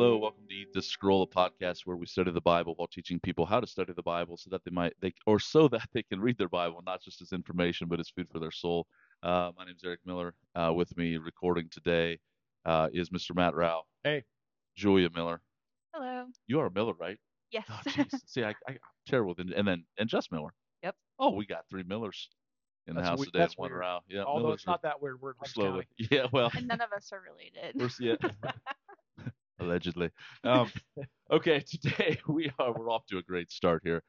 Hello, welcome to Eat This Scroll, a podcast where we study the Bible while teaching people how to study the Bible so that they might they or so that they can read their Bible, not just as information, but as food for their soul. Uh, my name is Eric Miller. Uh, with me recording today uh, is Mr. Matt Rao. Hey. Julia Miller. Hello. You are Miller, right? Yes. Oh, jeez. See, I, I, I'm terrible. with- And then and just Miller. Yep. Oh, we got three Millers in the That's house we- today. that's One weird. Rao. Yeah. Although Millers it's not that weird. We're in are Orange slowly. County. Yeah. Well. and none of us are related. We're, yeah. Allegedly. Um, okay, today we are we're off to a great start here.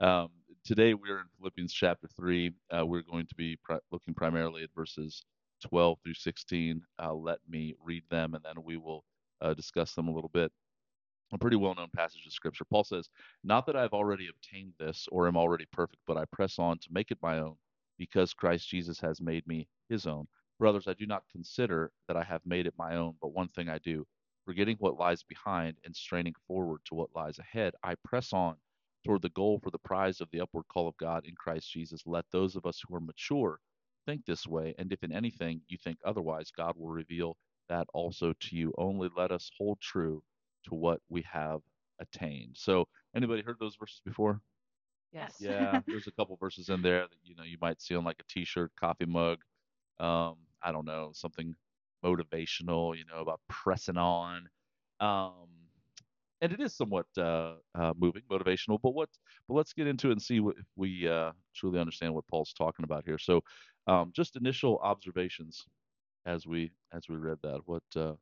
Um, today we're in Philippians chapter three. Uh, we're going to be pri- looking primarily at verses 12 through 16. Uh, let me read them, and then we will uh, discuss them a little bit. A pretty well-known passage of scripture. Paul says, "Not that I've already obtained this or am already perfect, but I press on to make it my own, because Christ Jesus has made me His own. Brothers, I do not consider that I have made it my own, but one thing I do." Forgetting what lies behind and straining forward to what lies ahead, I press on toward the goal for the prize of the upward call of God in Christ Jesus. Let those of us who are mature think this way, and if in anything you think otherwise, God will reveal that also to you. Only let us hold true to what we have attained. So, anybody heard those verses before? yes. Yeah, there's a couple verses in there that you know you might see on like a T-shirt, coffee mug. Um, I don't know, something motivational, you know, about pressing on. Um, and it is somewhat uh, uh, moving, motivational. But what? But let's get into it and see what, if we uh, truly understand what Paul's talking about here. So, um, just initial observations as we as we read that. What uh,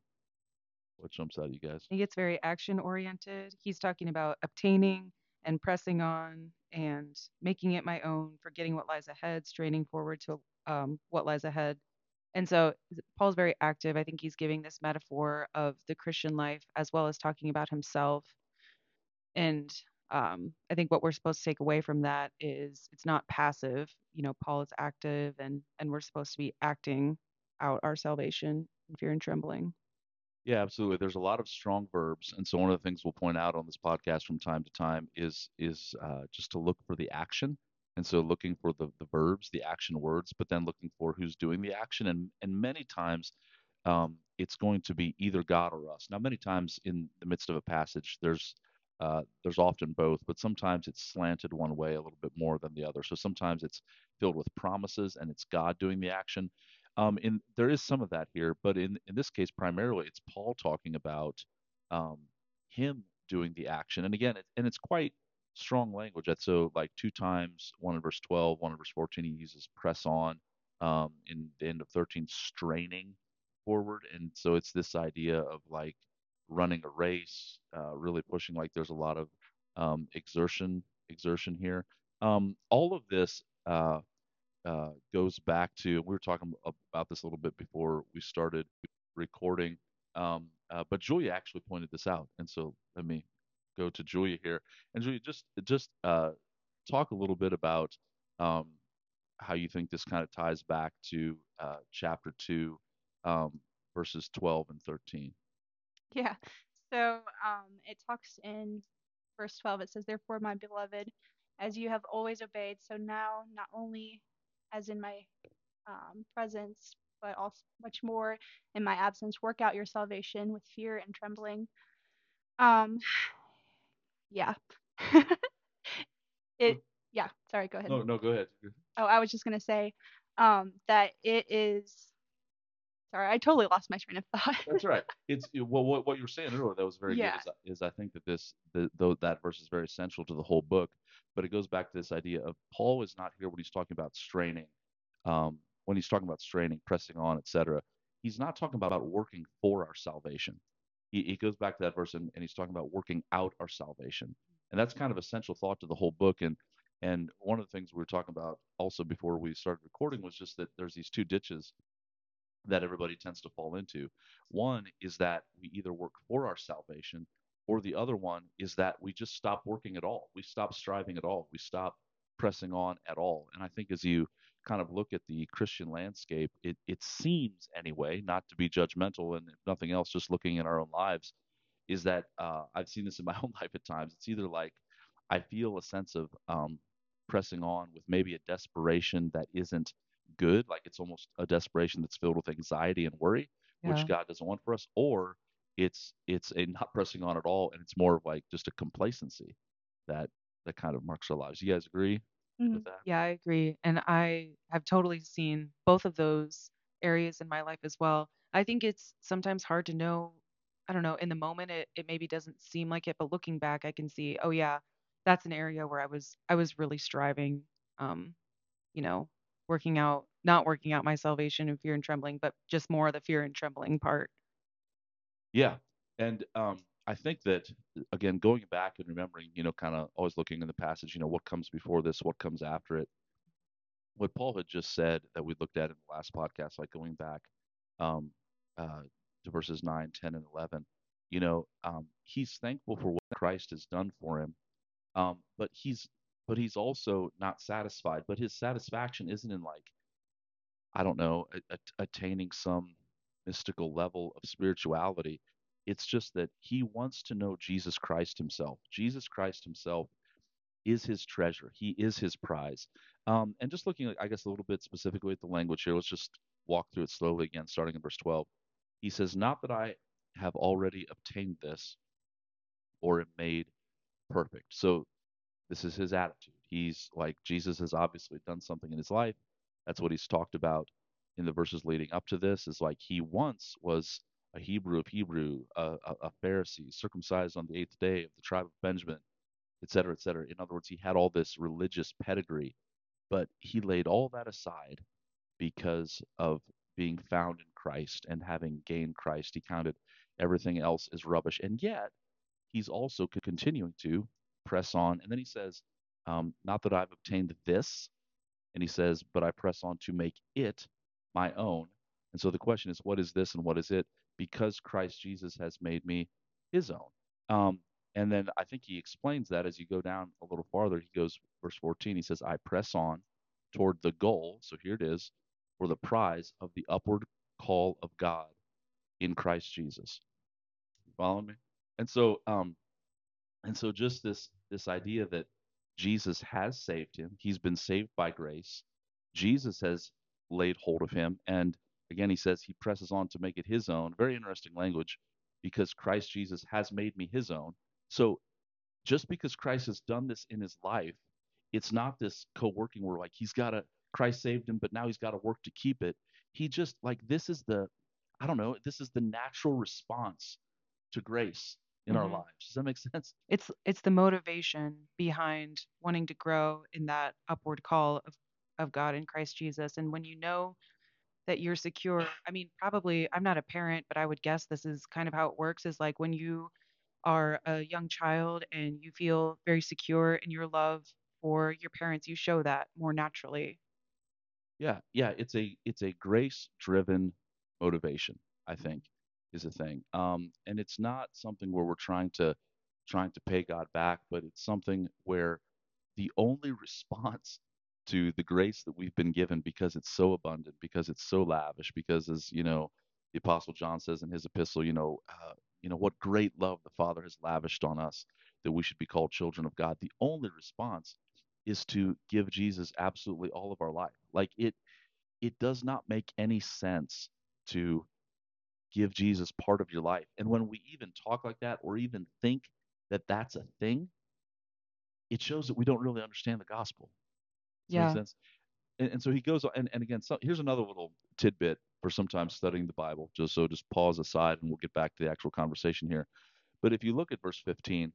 what jumps out at you guys? He gets very action oriented. He's talking about obtaining and pressing on and making it my own, forgetting what lies ahead, straining forward to um, what lies ahead. And so Paul's very active. I think he's giving this metaphor of the Christian life as well as talking about himself. And um, I think what we're supposed to take away from that is it's not passive. You know, Paul is active and and we're supposed to be acting out our salvation in fear and trembling. Yeah, absolutely. There's a lot of strong verbs, and so one of the things we'll point out on this podcast from time to time is is uh, just to look for the action, and so looking for the the verbs, the action words, but then looking for who's doing the action, and and many times um, it's going to be either God or us. Now, many times in the midst of a passage, there's uh, there's often both, but sometimes it's slanted one way a little bit more than the other. So sometimes it's filled with promises and it's God doing the action. Um, in there is some of that here, but in in this case, primarily it's Paul talking about um, him doing the action, and again, it, and it's quite strong language. That's so like two times, one in verse 12, one in verse 14, he uses press on. Um, in the end of 13, straining forward, and so it's this idea of like running a race, uh, really pushing. Like there's a lot of um, exertion, exertion here. Um, all of this. Uh, uh, goes back to we were talking about this a little bit before we started recording um, uh, but julia actually pointed this out and so let me go to julia here and julia just just uh, talk a little bit about um, how you think this kind of ties back to uh, chapter 2 um, verses 12 and 13 Yeah. So um, it talks in verse 12, it says, Therefore, my beloved, as you have always obeyed, so now, not only as in my um, presence, but also much more in my absence, work out your salvation with fear and trembling. Um, yeah. it, yeah, sorry, go ahead. no no go ahead Oh, I was just going to say um, that it is, sorry, I totally lost my train of thought. That's right. It's well, what what you were saying earlier that was very Yeah. good. Is, is I think that this the, though that verse is very central to the whole book, but it goes back to this idea of Paul is not here when he's talking about straining, um, when he's talking about straining, pressing on, etc. He's not talking about working for our salvation. He, he goes back to that verse and, and he's talking about working out our salvation, and that's kind of a central thought to the whole book. And and one of the things we were talking about also before we started recording was just that there's these two ditches that everybody tends to fall into. One is that we either work for our salvation, or the other one is that we just stop working at all. We stop striving at all. We stop pressing on at all. And I think as you kind of look at the Christian landscape, it, it seems anyway, not to be judgmental and if nothing else, just looking at our own lives, is that uh, I've seen this in my own life at times. It's either like I feel a sense of um, pressing on with maybe a desperation that isn't good, like it's almost a desperation that's filled with anxiety and worry, Yeah. which God doesn't want for us, or it's it's a not pressing on at all, and it's more of like just a complacency that that kind of marks our lives. You guys agree Mhm. Yeah, I agree. And I have totally seen both of those areas in my life as well. I think it's sometimes hard to know, I don't know, in the moment it, it maybe doesn't seem like it, but looking back I can see, oh yeah, that's an area where I was I was really striving, um, you know, working out, not working out my salvation in fear and trembling, but just more of the fear and trembling part. Yeah, and um, I think that again, going back and remembering, you know, kind of always looking in the passage, you know, what comes before this, what comes after it. What Paul had just said that we looked at in the last podcast, like going back um, uh, to verses 9, 10, and 11, you know, um, he's thankful for what Christ has done for him, um, but he's but he's also not satisfied. But his satisfaction isn't in like I don't know, a- a- attaining some mystical level of spirituality. It's just that he wants to know Jesus Christ himself. Jesus Christ himself is his treasure. He is his prize. Um, and just looking, I guess, a little bit specifically at the language here, let's just walk through it slowly again, starting in verse 12. He says, Not that I have already obtained this or am made perfect. So this is his attitude. He's like, Jesus has obviously done something in his life. That's what he's talked about in the verses leading up to this, is like he once was a Hebrew of Hebrew, a, a, a Pharisee, circumcised on the eighth day of the tribe of Benjamin, et cetera, et cetera. In other words, he had all this religious pedigree, but he laid all that aside because of being found in Christ and having gained Christ. He counted everything else as rubbish. And yet, he's also continuing to press on. And then he says, um, Not that I've obtained this. And he says, But I press on to make it my own. And so the question is, What is this and what is it? Because Christ Jesus has made me his own. Um, and then I think he explains that as you go down a little farther. He goes, verse 14, he says, I press on toward the goal. So here it is for the prize of the upward call of God in Christ Jesus. You following me? And so, um, and so just this this idea that Jesus has saved him, he's been saved by grace. Jesus has laid hold of him, and again he says he presses on to make it his own. Very interesting language, because Christ Jesus has made me his own. So just because Christ has done this in his life, it's not this co-working where like he's got to Christ saved him, but now he's got to work to keep it. He just like this is the I don't know, this is the natural response to grace in our Mhm. lives. Does that make sense? It's it's the motivation behind wanting to grow in that upward call of of God in Christ Jesus. And when you know that you're secure, I mean, probably I'm not a parent, but I would guess this is kind of how it works is like when you are a young child and you feel very secure in your love for your parents, you show that more naturally. Yeah, yeah, it's a it's a grace-driven motivation, I think, is a thing. Um, and it's not something where we're trying to trying to pay God back, but it's something where the only response to the grace that we've been given because it's so abundant, because it's so lavish, because as you know, the Apostle John says in his epistle, you know, uh, you know what great love the Father has lavished on us that we should be called children of God. The only response is to give Jesus absolutely all of our life. Like it it does not make any sense to give Jesus part of your life. And when we even talk like that or even think that that's a thing, it shows that we don't really understand the gospel. Yeah. sense? And, and so he goes on, and, and again, so here's another little tidbit for sometimes studying the Bible, just so just pause aside and we'll get back to the actual conversation here. But if you look at verse 15,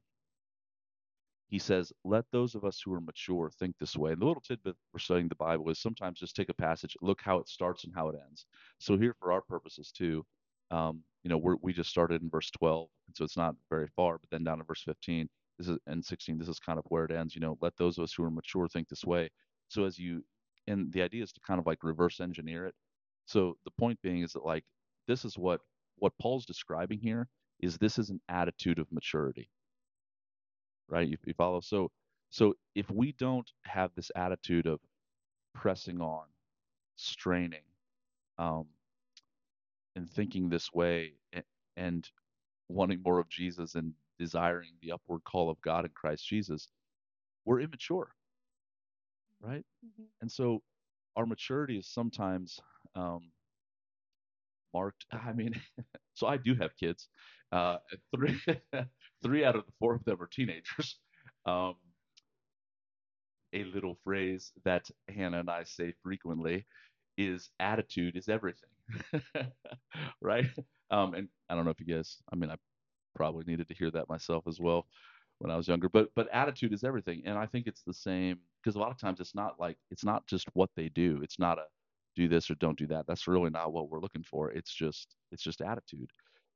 he says, Let those of us who are mature think this way. And the little tidbit for studying the Bible is sometimes just take a passage, look how it starts and how it ends. So here, for our purposes too, um, you know, we're, we just started in verse 12, and so it's not very far. But then down to verse 15, this is and 16, this is kind of where it ends. You know, let those of us who are mature think this way. So as you, and the idea is to kind of like reverse engineer it. So the point being is that like this is what what Paul's describing here is this is an attitude of maturity right? You, you follow? So, so if we don't have this attitude of pressing on, straining, um, and thinking this way, and, and wanting more of Jesus and desiring the upward call of God in Christ Jesus, we're immature, right? Mhm. And so, our maturity is sometimes um, marked. I mean, so I do have kids. Uh, three three out of the four of them are teenagers. Um, a little phrase that Hannah and I say frequently is attitude is everything. right? Um, and I don't know if you guys, I mean, I probably needed to hear that myself as well when I was younger, but but attitude is everything. And I think it's the same because a lot of times it's not like it's not just what they do. It's not a do this or don't do that. That's really not what we're looking for. It's just it's just attitude.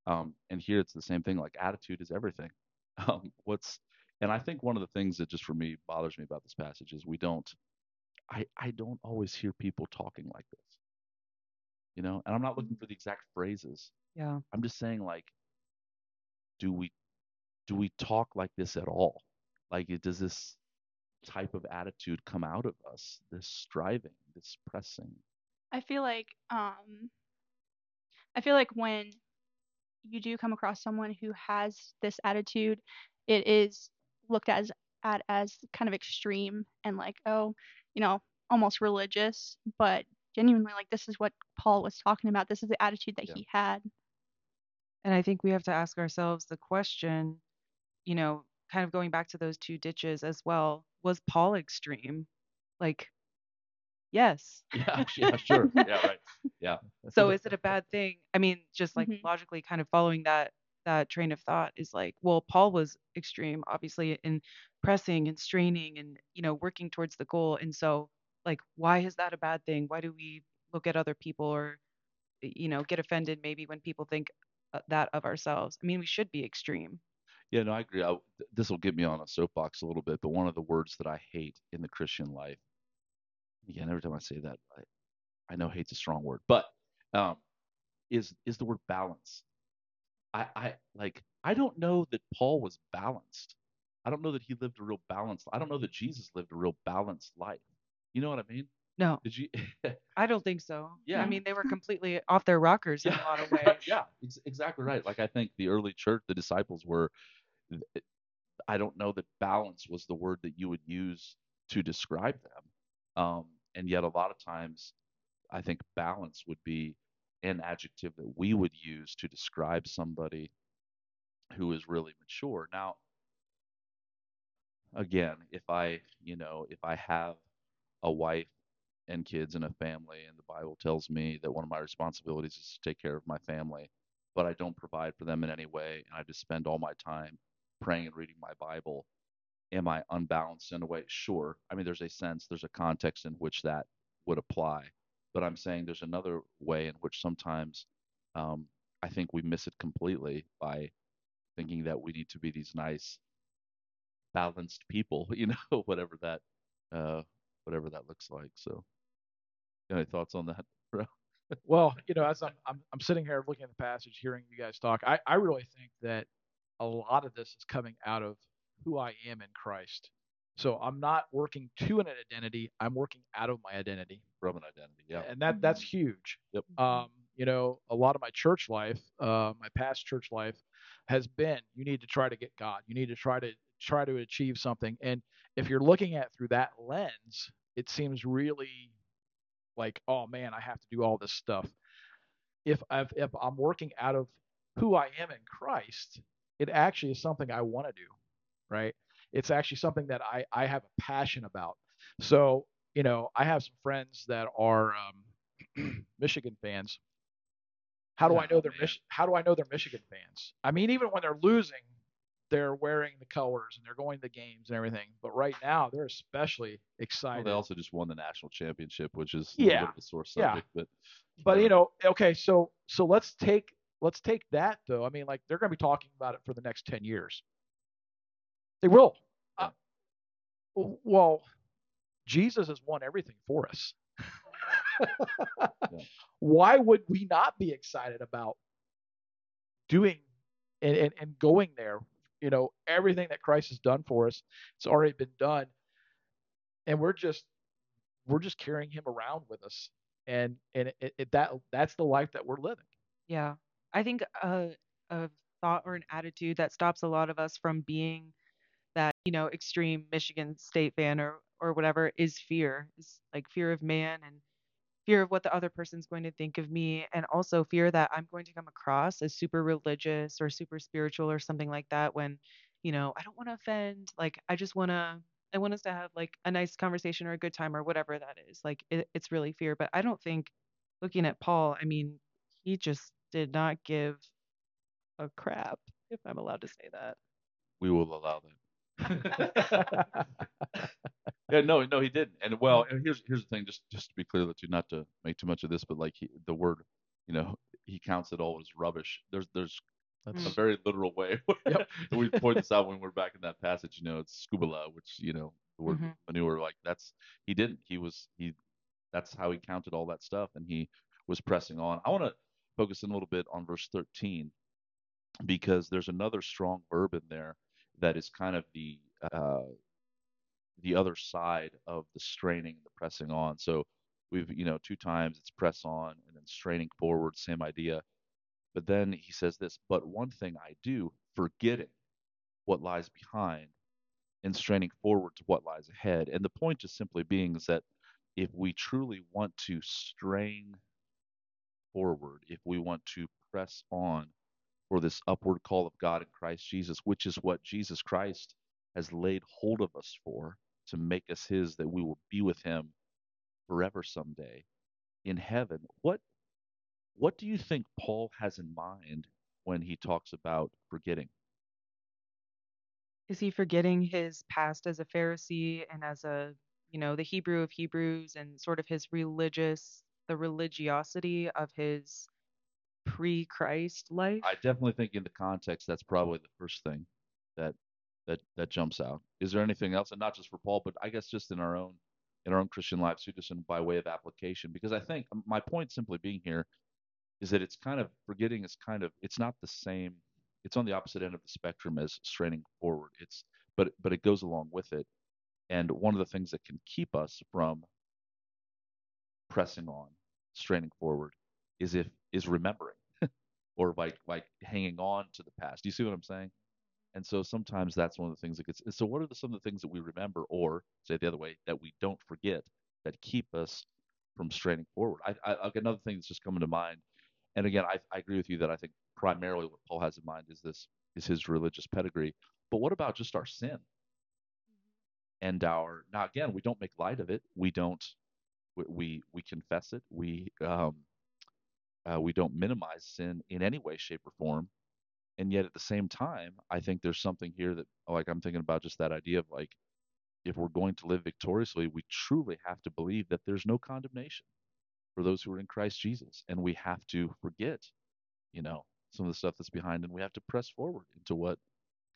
Um, and here it's the same thing. Like attitude is everything. Um, what's and I think one of the things that just for me bothers me about this passage is we don't I I don't always hear people talking like this. You know, and I'm not looking for the exact phrases. Yeah. I'm just saying like do we do we talk like this at all? Like does this type of attitude come out of us? This striving, this pressing. I feel like um I feel like when you do come across someone who has this attitude, it is looked as at as kind of extreme and like, oh, you know, almost religious, but genuinely like this is what Paul was talking about. This is the attitude that Yeah. he had. And I think we have to ask ourselves the question, you know, kind of going back to those two ditches as well. Was Paul extreme? Like, yes. Yeah, yeah, sure. Yeah, right. Yeah. So is it a bad thing? I mean, just like Mhm. logically kind of following that that train of thought is like, well, Paul was extreme, obviously, in pressing and straining and, you know, working towards the goal. And so, like, why is that a bad thing? Why do we look at other people or, you know, get offended maybe when people think uh, that of ourselves? I mean, we should be extreme. Yeah, no, I agree. I, this will get me on a soapbox a little bit, but one of the words that I hate in the Christian life, again, every time I say that, I, I know hate's a strong word, but um, is is the word balance. I, I like I don't know that Paul was balanced. I don't know that he lived a real balanced. Life. I don't know that Jesus lived a real balanced life. You know what I mean? No, Did you? I don't think so. Yeah. I mean, they were completely off their rockers in a lot of ways. yeah, ex- exactly right. Like I think the early church, the disciples were. I don't know that balance was the word that you would use to describe them, um, and yet a lot of times, I think balance would be an adjective that we would use to describe somebody who is really mature. Now, again, if I, you know, if I have a wife and kids and a family, and the Bible tells me that one of my responsibilities is to take care of my family, but I don't provide for them in any way, and I just spend all my time praying and reading my Bible, am I unbalanced in a way? Sure. I mean, there's a sense, there's a context in which that would apply, but I'm saying there's another way in which sometimes um, I think we miss it completely by thinking that we need to be these nice, balanced people, you know, whatever that, uh, whatever that looks like. So, any thoughts on that, bro? Well, you know, as I'm, I'm I'm sitting here looking at the passage, hearing you guys talk, I, I really think that a lot of this is coming out of who I am in Christ. So I'm not working to an identity, I'm working out of my identity. From an identity, yeah. And that that's huge. Yep. Um, you know, a lot of my church life, uh, my past church life has been you need to try to get God. You need to try to try to achieve something. And if you're looking at it through that lens, it seems really like, oh man, I have to do all this stuff. If I've, if I'm working out of who I am in Christ, it actually is something I want to do, right? It's actually something that I, I have a passion about. So, you know, I have some friends that are um, Michigan fans. How do I know Oh, they're man. Mich- How do I know they're Michigan fans? I mean, even when they're losing, they're wearing the colors and they're going to the games and everything. But right now, they're especially Well, excited. they also just won the national championship, which is a Yeah. of a sore Yeah. but But you know, okay, so so let's take let's take that though. I mean, like they're going to be talking about it for the next ten years. They will. Uh, well, Jesus has won everything for us. Why would we not be excited about doing and, and, and going there? You know, everything that Christ has done for us, it's already been done, and we're just we're just carrying Him around with us, and and it, it, that that's the life that we're living. Yeah. I think a, a thought or an attitude that stops a lot of us from being that, you know, extreme Michigan State fan or or whatever is fear. Is like fear of man and fear of what the other person's going to think of me, and also fear that I'm going to come across as super religious or super spiritual or something like that when, you know, I don't want to offend. Like, I just want to, I want us to have like a nice conversation or a good time or whatever that is. Like, it, it's really fear. But I don't think looking at Paul, I mean, he just did not give a crap, if I'm allowed to say that. We will allow that. yeah, no, no, he didn't. And well, and here's here's the thing, just just to be clear, that you not to make too much of this, but like he, the word, you know, he counts it all as rubbish. There's there's That's a very literal way. Yep. we point this out when we're back in that passage. You know, it's skubala, which you know the word Mhm. manure. Like that's he didn't. He was he. That's how he counted all that stuff, and he was pressing on. I want to focus in a little bit on verse 13 because there's another strong verb in there that is kind of the uh, the other side of the straining and the pressing on. So we've you know two times it's press on and then straining forward, same idea. But then he says this, but one thing I do, forgetting what lies behind and straining forward to what lies ahead. And the point just simply being is that if we truly want to strain forward, if we want to press on for this upward call of God in Christ Jesus, which is what Jesus Christ has laid hold of us for, to make us his, that we will be with him forever someday in heaven. What what do you think Paul has in mind when he talks about forgetting? Is he forgetting his past as a Pharisee and as a, you know, the Hebrew of Hebrews and sort of his religious, the religiosity of his pre Christ life? I definitely think in the context that's probably the first thing that that that jumps out. Is there anything else, and not just for Paul, but I guess just in our own in our own Christian lives, too, just in, by way of application? Because I think um, my point simply being here is that it's kind of forgetting is kind of it's not the same. It's on the opposite end of the spectrum as straining forward. It's but but it goes along with it. And one of the things that can keep us from pressing on, straining forward, is if is remembering or like like hanging on to the past. Do you see what I'm saying? And so sometimes that's one of the things that gets. So what are the, some of the things that we remember, or say it the other way, that we don't forget, that keep us from straining forward? I, I another thing that's just coming to mind, and again, I, I agree with you that I think primarily what Paul has in mind is this is his religious pedigree. But what about just our sin mm-hmm. and our now again, we don't make light of it. We don't we we, confess it. We um, uh, we don't minimize sin in any way, shape, or form. And yet, at the same time, I think there's something here that, like, I'm thinking about just that idea of like, if we're going to live victoriously, we truly have to believe that there's no condemnation for those who are in Christ Jesus, and we have to forget, you know, some of the stuff that's behind, and we have to press forward into what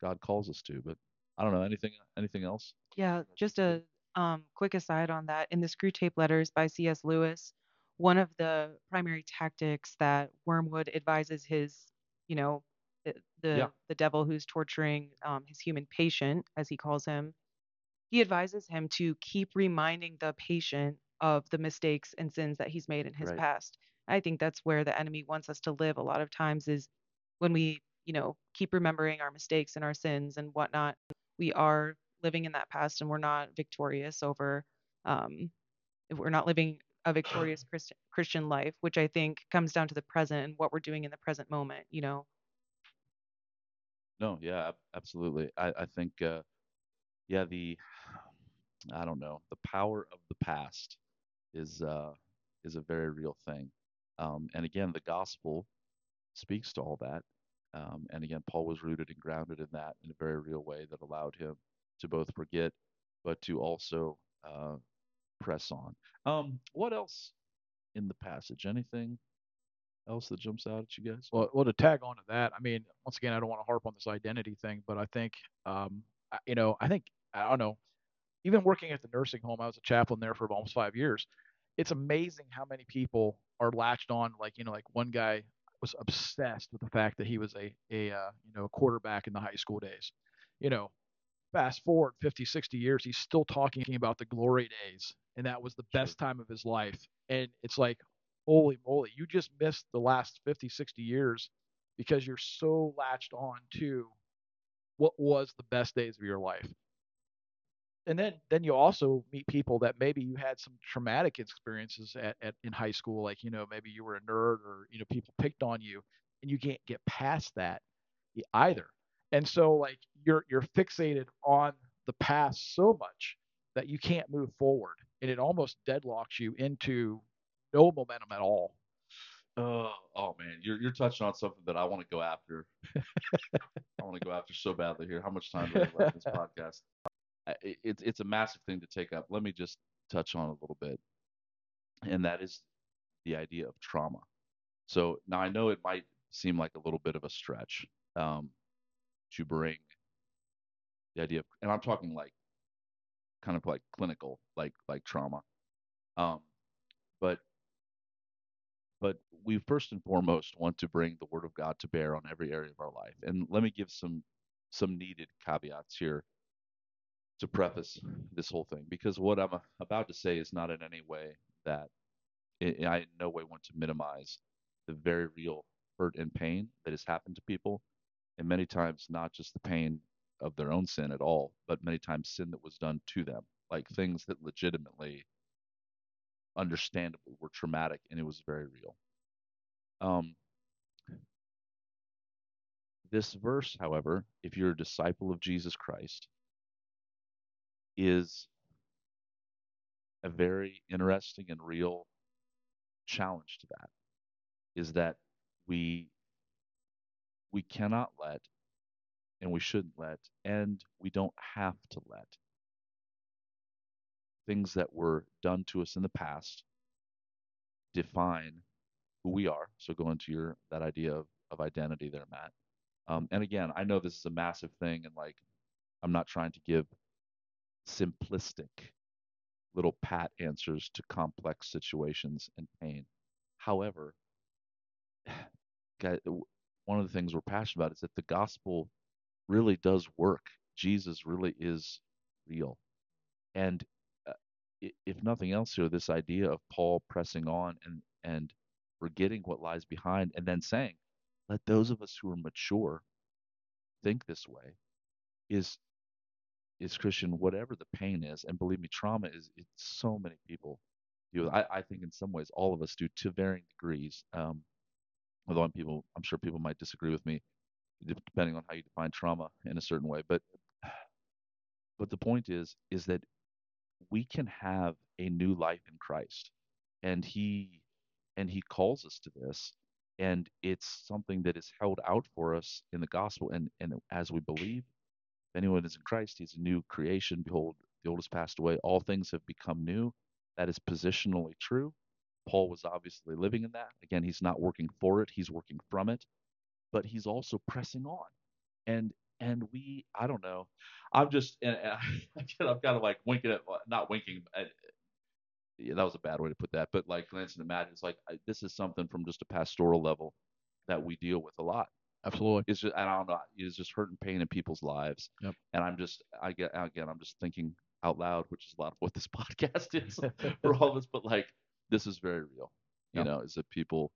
God calls us to. But I don't know anything. Anything else? Yeah, just a um, quick aside on that. In the Screwtape Letters by C.S. Lewis, one of the primary tactics that Wormwood advises his, you know, the the, Yeah. the devil who's torturing um, his human patient, as he calls him, he advises him to keep reminding the patient of the mistakes and sins that he's made in his Right. past. I think that's where the enemy wants us to live a lot of times is when we, you know, keep remembering our mistakes and our sins and whatnot. We are living in that past and we're not victorious over, um, if we're not living a victorious Christ- Christian life, which I think comes down to the present and what we're doing in the present moment, you know. No, yeah, absolutely. I, I think, uh, yeah, the, I don't know, the power of the past is uh, is a very real thing. Um, and again, the gospel speaks to all that. Um, and again, Paul was rooted and grounded in that in a very real way that allowed him to both forget, but to also uh, press on. Um, what else in the passage? Anything else that jumps out at you guys? Well, well, to tag on to that, I mean, once again, I don't want to harp on this identity thing, but I think, um, you know, I think, I don't know, even working at the nursing home, I was a chaplain there for almost five years. It's amazing how many people are latched on. Like, you know, like one guy was obsessed with the fact that he was a, a, uh, you know, a quarterback in the high school days. You know, fast forward 50, 60 years, he's still talking about the glory days, and that was the Sure. best time of his life. And it's like, holy moly, you just missed the last 50, 60 years because you're so latched on to what was the best days of your life. and then then you also meet people that maybe you had some traumatic experiences at, at in high school like you know maybe you were a nerd or you know people picked on you and you can't get past that either and so like you're you're fixated on the past so much that you can't move forward and it almost deadlocks you into no momentum at all Oh, oh man, you're you're touching on something that I want to go after. I want to go after so badly here. How much time do we have left in this podcast? It's it's a massive thing to take up. Let me just touch on a little bit, and that is the idea of trauma. So now I know it might seem like a little bit of a stretch um, to bring the idea of, and I'm talking like kind of like clinical, like like trauma. Um, but but we first and foremost want to bring the word of God to bear on every area of our life. And let me give some some needed caveats here to preface this whole thing because what I'm about to say is not in any way that I in no way want to minimize the very real hurt and pain that has happened to people and many times not just the pain of their own sin at all but many times sin that was done to them like things that legitimately understandably were traumatic and it was very real. Um, this verse, however, if you're a disciple of Jesus Christ, is a very interesting and real challenge to that is that we we cannot let and we shouldn't let and we don't have to let things that were done to us in the past define who we are. So go into your that idea of, of identity there, Matt. Um, and again, I know this is a massive thing, and like I'm not trying to give simplistic little pat answers to complex situations and pain. However, one of the things we're passionate about is that the gospel really does work. Jesus really is real. And if nothing else here, this idea of Paul pressing on and and forgetting what lies behind, and then saying, "Let those of us who are mature think this way," is is Christian. Whatever the pain is, and believe me, trauma is. It's so many people do. I, I think in some ways all of us do to varying degrees. Um, although I'm people, I'm sure people might disagree with me, depending on how you define trauma in a certain way. But but the point is is that we can have a new life in Christ. And he and he calls us to this and it's something that is held out for us in the gospel and and as we believe if anyone is in Christ he's a new creation behold the old has passed away all things have become new that is positionally true Paul was obviously living in that. Again he's not working for it he's working from it but he's also pressing on. And and we i don't know. I'm just and, and I, i'm kind of like winking at not winking at, yeah, that was a bad way to put that but like glancing at matt it's like I, this is something from just a pastoral level that we deal with a lot. Absolutely. It's just and i don't know it's just hurting pain in people's lives. Yep. and i'm just i get again i'm just thinking out loud which is a lot of what this podcast is for all of us but like this is very real you yep. know is that people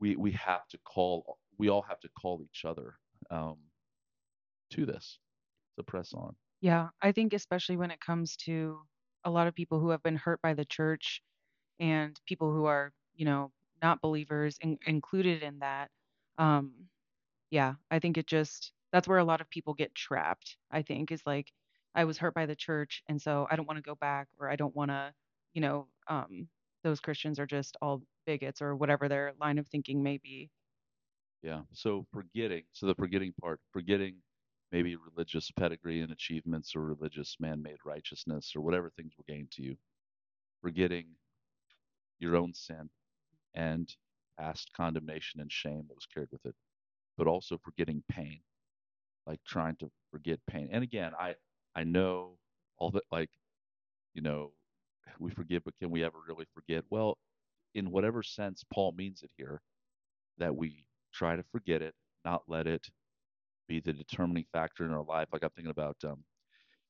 we we have to call we all have to call each other um to this to press on. Yeah, I think especially when it comes to a lot of people who have been hurt by the church and people who are, you know, not believers in, included in that. Um, yeah, I think it just that's where a lot of people get trapped. I think is like I was hurt by the church, and so I don't want to go back, or I don't want to, you know, um, those Christians are just all bigots or whatever their line of thinking may be. Yeah. So forgetting, so the forgetting part, forgetting maybe religious pedigree and achievements or religious man-made righteousness or whatever things were gained to you forgetting your own sin and past condemnation and shame that was carried with it but also forgetting pain like trying to forget pain and again i i know all that like you know we forgive but can we ever really forget well in whatever sense paul means it here that we try to forget it not let it be the determining factor in our life. Like I'm thinking about, um,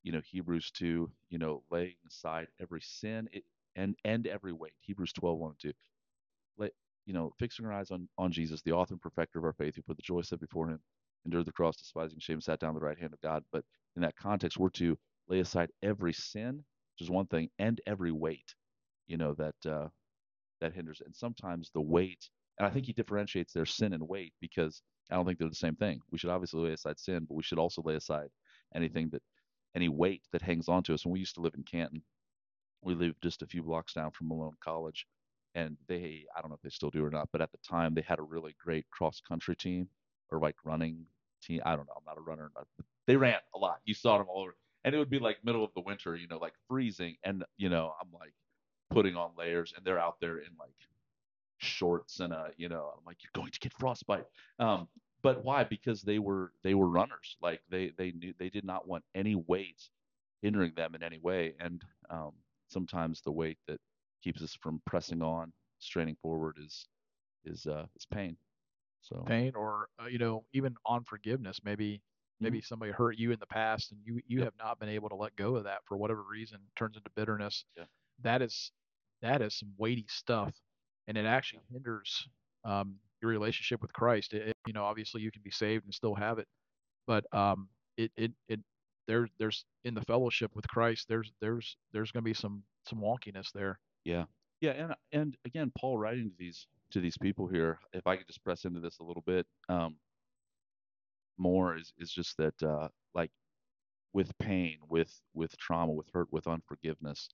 you know, Hebrews 2, you know, laying aside every sin it, and and every weight. Hebrews 12, 1 and 2. Let, you know, fixing our eyes on, on Jesus, the author and perfecter of our faith, who put the joy set before him, endured the cross, despising shame, sat down at the right hand of God. But in that context, we're to lay aside every sin, which is one thing, and every weight, you know, that uh, that hinders. And sometimes the weight, and I think he differentiates their sin and weight because I don't think they're the same thing. We should obviously lay aside sin, but we should also lay aside anything that any weight that hangs on to us. When we used to live in Canton, we lived just a few blocks down from Malone College, and they I don't know if they still do or not, but at the time they had a really great cross country team or like running team. I don't know. I'm not a runner, but they ran a lot. You saw them all over, and it would be like middle of the winter, you know, like freezing, and you know I'm like putting on layers, and they're out there in like shorts and a you know I'm like you're going to get frostbite. Um, but why? Because they were they were runners. Like they they knew they did not want any weight hindering them in any way, and um, sometimes the weight that keeps us from pressing on, straining forward is is uh, is pain. So pain or uh, you know even on forgiveness maybe maybe Mm-hmm. somebody hurt you in the past and you you Yep. have not been able to let go of that for whatever reason turns into bitterness Yeah. that is that is some weighty stuff and it actually hinders um your relationship with Christ it, it- you know obviously you can be saved and still have it but um it it it there there's in the fellowship with Christ there's there's there's going to be some some wonkiness there Yeah. Yeah, and and again, Paul writing to these to these people here, if I could just press into this a little bit, um, more is is just that uh like with pain, with with trauma, with hurt, with unforgiveness,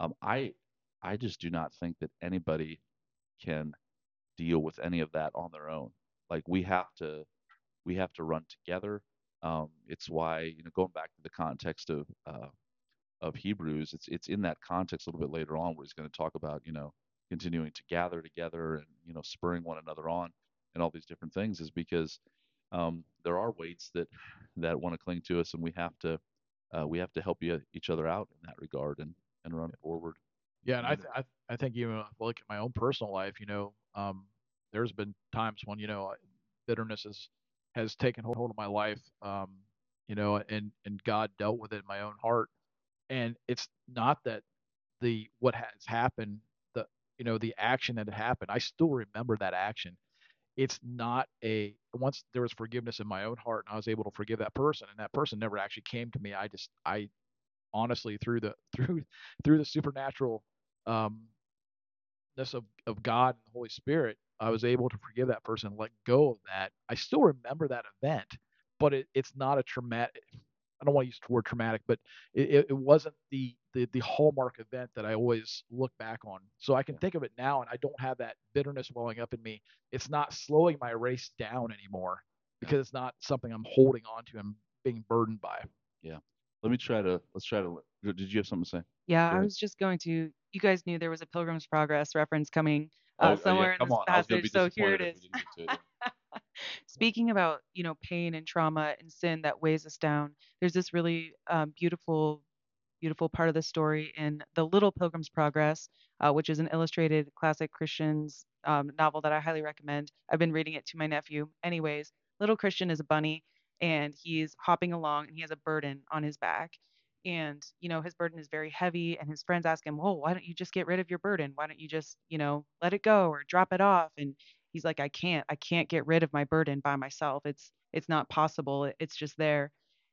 um, I I just do not think that anybody can deal with any of that on their own. Like we have to we have to run together. Um, it's why, you know, going back to the context of uh, of Hebrews, it's it's in that context a little bit later on where he's going to talk about, you know, continuing to gather together and you know spurring one another on and all these different things is because um, there are weights that that want to cling to us and we have to uh, we have to help e- each other out in that regard and and run forward. Yeah, and I, th- I, th- I think even if I look at my own personal life, you know, um, there's been times when you know bitterness has has taken hold of my life, um, you know, and and God dealt with it in my own heart, and it's not that the what has happened, the you know the action that happened, I still remember that action. It's not a once there was forgiveness in my own heart, and I was able to forgive that person, and that person never actually came to me. I just I honestly through the through through the supernatural um ness of, of God and the Holy Spirit, I was able to forgive that person let go of that. I still remember that event, but it, it's not a traumatic I don't want to use the word traumatic, but it, it, it wasn't the, the the hallmark event that I always look back on. So I can think of it now and I don't have that bitterness welling up in me. It's not slowing my race down anymore because it's not something I'm holding on to and being burdened by. Yeah. Let me try to let's try to. Did you have something to say? Yeah, I was just going to. You guys knew there was a Pilgrim's Progress reference coming Oh, uh, oh, somewhere yeah, come in this on. I was gonna passage. So here it disappointed if is. Speaking about, you know, pain and trauma and sin that weighs us down, there's this really um, beautiful, beautiful part of the story in The Little Pilgrim's Progress, uh, which is an illustrated classic Christian's um, novel that I highly recommend. I've been reading it to my nephew. Anyways, Little Christian is a bunny and he's hopping along and he has a burden on his back. And, you know, his burden is very heavy and his friends ask him, "Well, why don't you just get rid of your burden? Why don't you just, you know, let it go or drop it off?" And he's like, "I can't. I can't get rid of my burden by myself. It's it's not possible. It's just there."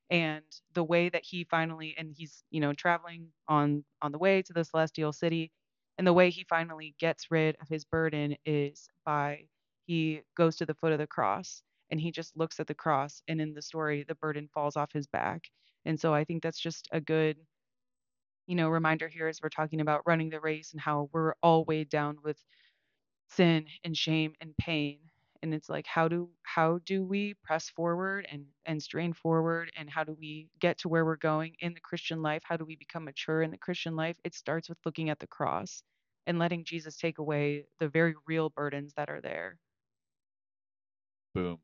And the way that he finally and he's, you know, traveling on on the way to the celestial city, and the way he finally gets rid of his burden is by he goes to the foot of the cross and he just looks at the cross and in the story the burden falls off his back. And so I think that's just a good you know, reminder here as we're talking about running the race and how we're all weighed down with sin and shame and pain. And it's like how do how do we press forward and and strain forward and how do we get to where we're going in the Christian life? How do we become mature in the Christian life? It starts with looking at the cross and letting Jesus take away the very real burdens that are there. Boom.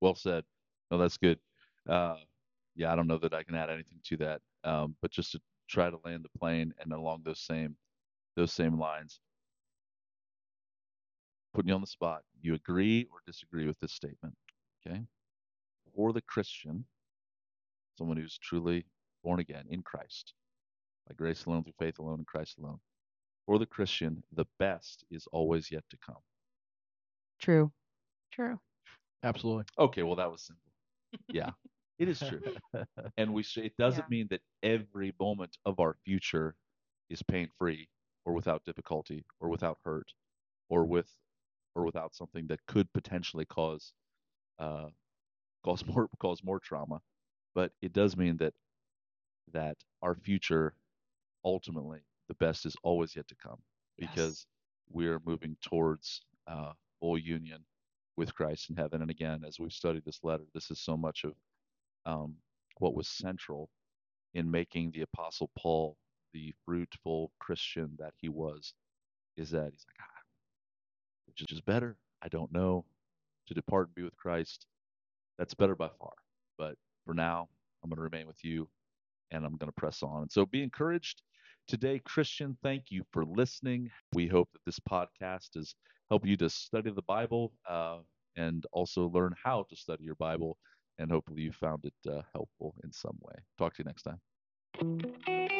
Well said. No, that's good. Uh, yeah, I don't know that I can add anything to that. Um, but just to try to land the plane and along those same those same lines, putting you on the spot. You agree or disagree with this statement? Okay. For the Christian, someone who's truly born again in Christ, by grace alone, through faith alone, in Christ alone. For the Christian, the best is always yet to come. True. True. Absolutely. Okay, well that was simple. Yeah. It is true. and we it doesn't Yeah. mean that every moment of our future is pain free or without difficulty or without hurt or with or without something that could potentially cause uh, cause more cause more trauma. But it does mean that that our future ultimately the best is always yet to come because we're moving towards uh, full union with Christ in heaven. And again, as we've studied this letter, this is so much of um, what was central in making the Apostle Paul the fruitful Christian that he was, is that he's like, which is better? I don't know. To depart and be with Christ, that's better by far. But for now, I'm going to remain with you and I'm going to press on. And so be encouraged today, Christian. Thank you for listening. We hope that this podcast has helped you to study the Bible uh, and also learn how to study your Bible. And hopefully you found it uh, helpful in some way. Talk to you next time.